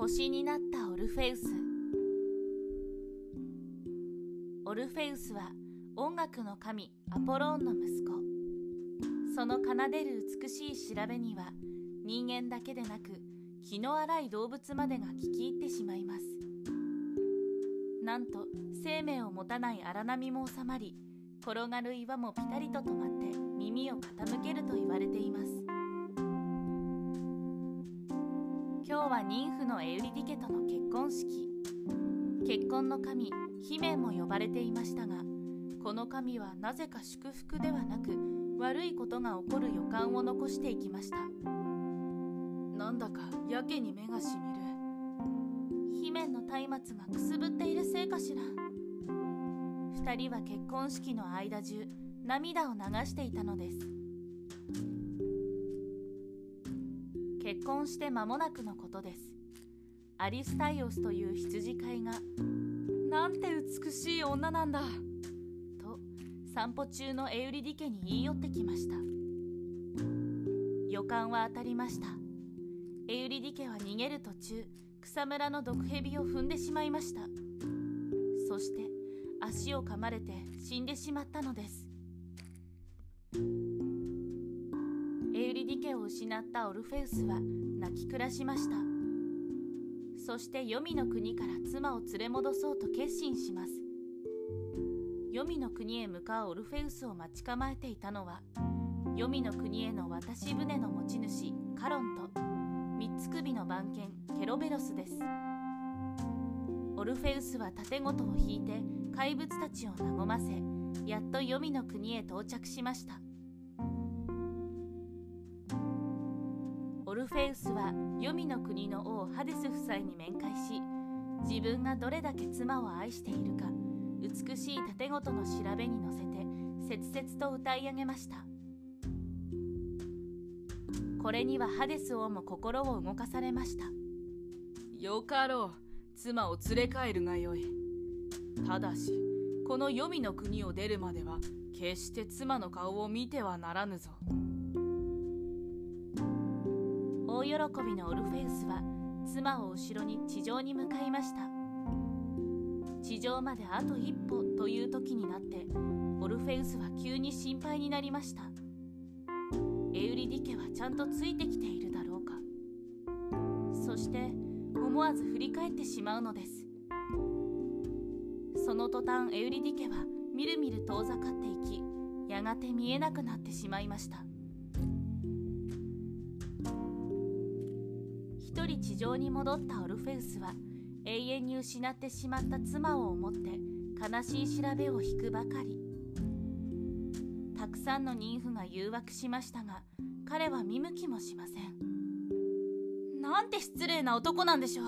星になったオルフェウス。オルフェウスは音楽の神アポローンの息子。その奏でる美しい調べには人間だけでなく気の荒い動物までが聞き入ってしまいます。なんと生命を持たない荒波も収まり転がる岩もピタリと止まって耳を傾けると言われています。今日はニンフのエウリディケとの結婚式。結婚の神ヒメンも呼ばれていましたがこの神はなぜか祝福ではなく悪いことが起こる予感を残していきました。なんだかやけに目がしみる。姫の松明がくすぶっているせいかしら。2人は結婚式の間中涙を流していたのです。結婚して間もなくのことです。アリスタイオスという羊飼いがなんて美しい女なんだ。と散歩中のエウリディ家に言い寄ってきました。予感は当たりました。エウリディ家は逃げる途中草むらの毒蛇を踏んでしまいました。そして足を噛まれて死んでしまったのです。リディ家を失ったオルフェウスは泣き暮らしました。そして黄泉の国から妻を連れ戻そうと決心します。黄泉の国へ向かうオルフェウスを待ち構えていたのは黄泉の国への渡し船の持ち主カロンと三つ首の番犬ケロベロスです。オルフェウスは盾ごとを引いて怪物たちを和ませやっと黄泉の国へ到着しました。ルフェウスは黄泉の国の王ハデス夫妻に面会し自分がどれだけ妻を愛しているか美しい盾ごとの調べに乗せて切々と歌い上げました。これにはハデス王も心を動かされました。よかろう妻を連れ帰るがよい。ただしこの黄泉の国を出るまでは決して妻の顔を見てはならぬぞ。大喜びのオルフェウスは妻を後ろに地上に向かいました。地上まであと一歩という時になってオルフェウスは急に心配になりました。エウリディ家はちゃんとついてきているだろうか。そして思わず振り返ってしまうのです。その途端エウリディ家はみるみる遠ざかっていきやがて見えなくなってしまいました。一人地上に戻ったオルフェウスは永遠に失ってしまった妻を思って悲しい調べを引くばかり。たくさんの妊婦が誘惑しましたが彼は見向きもしません。なんて失礼な男なんでしょう。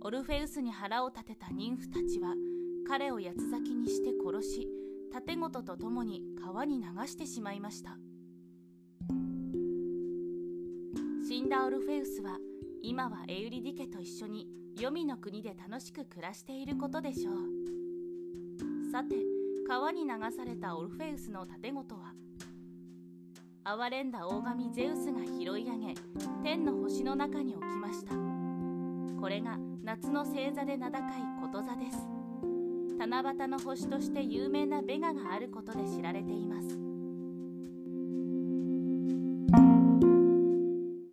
オルフェウスに腹を立てた妊婦たちは彼を八つ咲きにして殺し盾ごとと共に川に流してしまいました。んだオルフェウスは今はエウリディ家と一緒に黄泉の国で楽しく暮らしていることでしょう。さて川に流されたオルフェウスの盾ごとは憐れんだ大神ゼウスが拾い上げ天の星の中に置きました。これが夏の星座で名高いこと座です。七夕の星として有名なベガがあることで知られています。